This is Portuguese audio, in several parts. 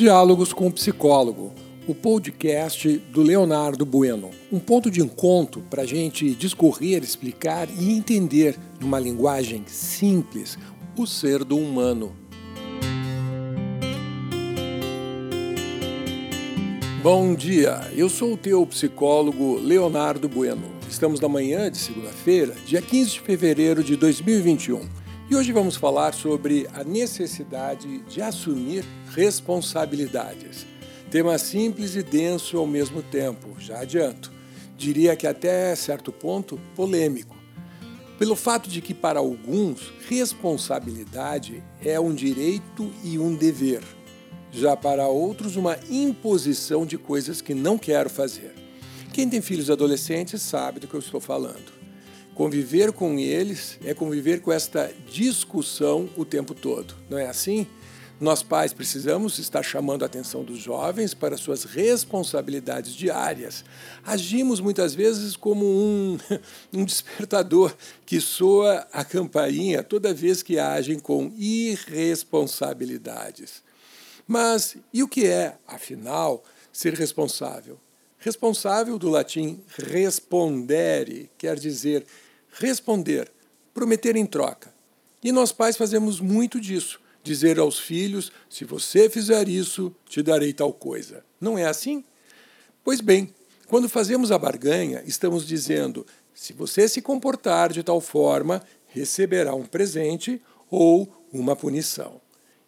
Diálogos com o Psicólogo, o podcast do Leonardo Bueno. Um ponto de encontro para a gente discorrer, explicar e entender, numa linguagem simples, o ser do humano. Bom dia, eu sou o teu psicólogo Leonardo Bueno. Estamos na manhã de segunda-feira, dia 15 de fevereiro de 2021. E hoje vamos falar sobre a necessidade de assumir responsabilidades. Tema simples e denso ao mesmo tempo, já adianto. Diria que até certo ponto polêmico. Pelo fato de que, para alguns, responsabilidade é um direito e um dever, já para outros, uma imposição de coisas que não quero fazer. Quem tem filhos adolescentes sabe do que eu estou falando. Conviver com eles é conviver com esta discussão o tempo todo, não é assim? Nós pais precisamos estar chamando a atenção dos jovens para suas responsabilidades diárias. Agimos muitas vezes como um, um despertador que soa a campainha toda vez que agem com irresponsabilidades. Mas e o que é, afinal, ser responsável? Responsável do latim respondere, quer dizer responder, prometer em troca. E nós pais fazemos muito disso, dizer aos filhos: se você fizer isso, te darei tal coisa. Não é assim? Pois bem, quando fazemos a barganha, estamos dizendo: se você se comportar de tal forma, receberá um presente ou uma punição.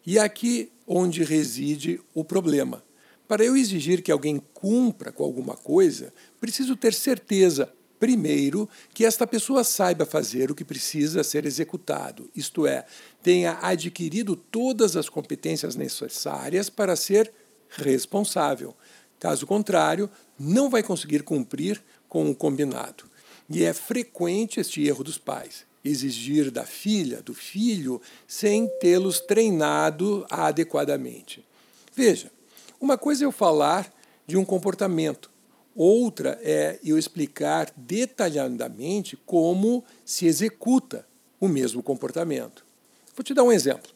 E aqui onde reside o problema. Para eu exigir que alguém cumpra com alguma coisa, preciso ter certeza, Primeiro, que esta pessoa saiba fazer o que precisa ser executado, isto é, tenha adquirido todas as competências necessárias para ser responsável. Caso contrário, não vai conseguir cumprir com o combinado. E é frequente este erro dos pais exigir da filha, do filho, sem tê-los treinado adequadamente. Veja, uma coisa é eu falar de um comportamento, Outra é eu explicar detalhadamente como se executa o mesmo comportamento. Vou te dar um exemplo.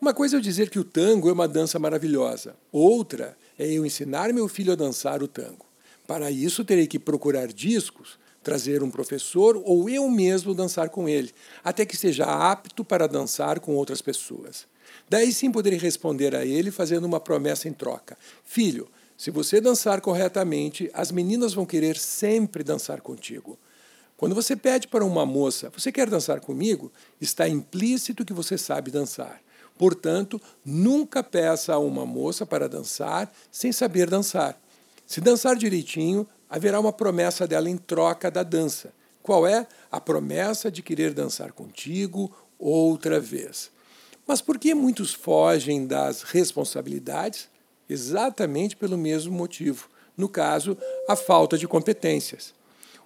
Uma coisa é eu dizer que o tango é uma dança maravilhosa. Outra é eu ensinar meu filho a dançar o tango. Para isso, terei que procurar discos, trazer um professor ou eu mesmo dançar com ele, até que seja apto para dançar com outras pessoas. Daí sim poderei responder a ele fazendo uma promessa em troca: Filho, se você dançar corretamente, as meninas vão querer sempre dançar contigo. Quando você pede para uma moça, você quer dançar comigo? Está implícito que você sabe dançar. Portanto, nunca peça a uma moça para dançar sem saber dançar. Se dançar direitinho, haverá uma promessa dela em troca da dança. Qual é? A promessa de querer dançar contigo outra vez. Mas por que muitos fogem das responsabilidades? Exatamente pelo mesmo motivo. No caso, a falta de competências.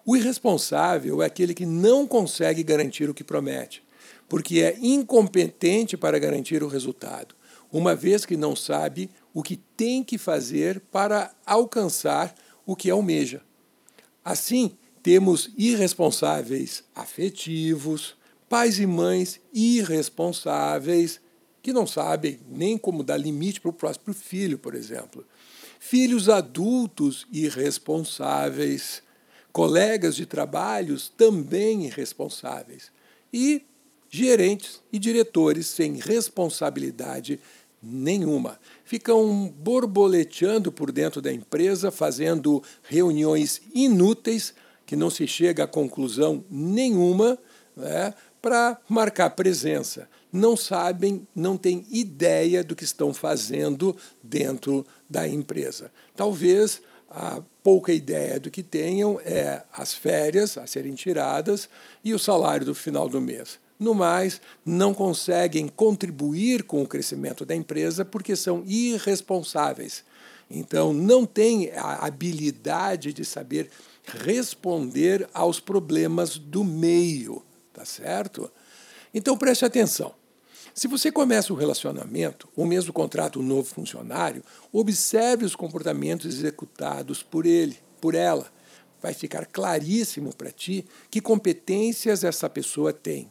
O irresponsável é aquele que não consegue garantir o que promete, porque é incompetente para garantir o resultado, uma vez que não sabe o que tem que fazer para alcançar o que almeja. Assim, temos irresponsáveis afetivos, pais e mães irresponsáveis, que não sabem nem como dar limite para o próximo filho, por exemplo. Filhos adultos irresponsáveis, colegas de trabalhos também irresponsáveis, e gerentes e diretores sem responsabilidade nenhuma. Ficam borboleteando por dentro da empresa, fazendo reuniões inúteis, que não se chega a conclusão nenhuma, né, para marcar presença não sabem, não têm ideia do que estão fazendo dentro da empresa. Talvez a pouca ideia do que tenham é as férias a serem tiradas e o salário do final do mês. No mais, não conseguem contribuir com o crescimento da empresa porque são irresponsáveis. Então, não têm a habilidade de saber responder aos problemas do meio, tá certo? Então preste atenção. Se você começa um relacionamento, ou mesmo contrata um novo funcionário, observe os comportamentos executados por ele, por ela. Vai ficar claríssimo para ti que competências essa pessoa tem.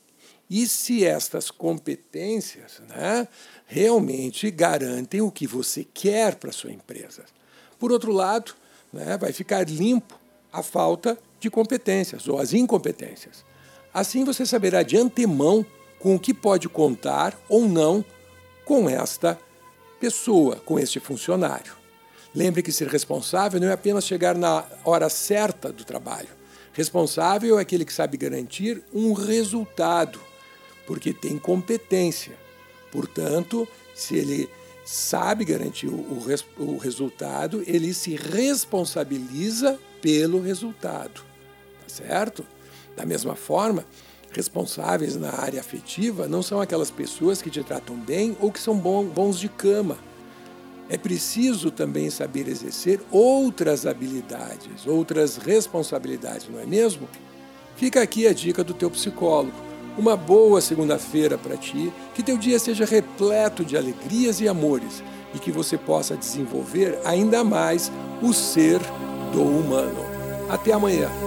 e se estas competências né, realmente garantem o que você quer para sua empresa. Por outro lado, né, vai ficar limpo a falta de competências ou as incompetências. Assim você saberá de antemão com o que pode contar ou não com esta pessoa, com este funcionário. Lembre que ser responsável não é apenas chegar na hora certa do trabalho. Responsável é aquele que sabe garantir um resultado, porque tem competência. Portanto, se ele sabe garantir o, o resultado, ele se responsabiliza pelo resultado. Tá certo? Da mesma forma, responsáveis na área afetiva não são aquelas pessoas que te tratam bem ou que são bons de cama. É preciso também saber exercer outras habilidades, outras responsabilidades, não é mesmo? Fica aqui a dica do teu psicólogo. Uma boa segunda-feira para ti, que teu dia seja repleto de alegrias e amores e que você possa desenvolver ainda mais o ser do humano. Até amanhã.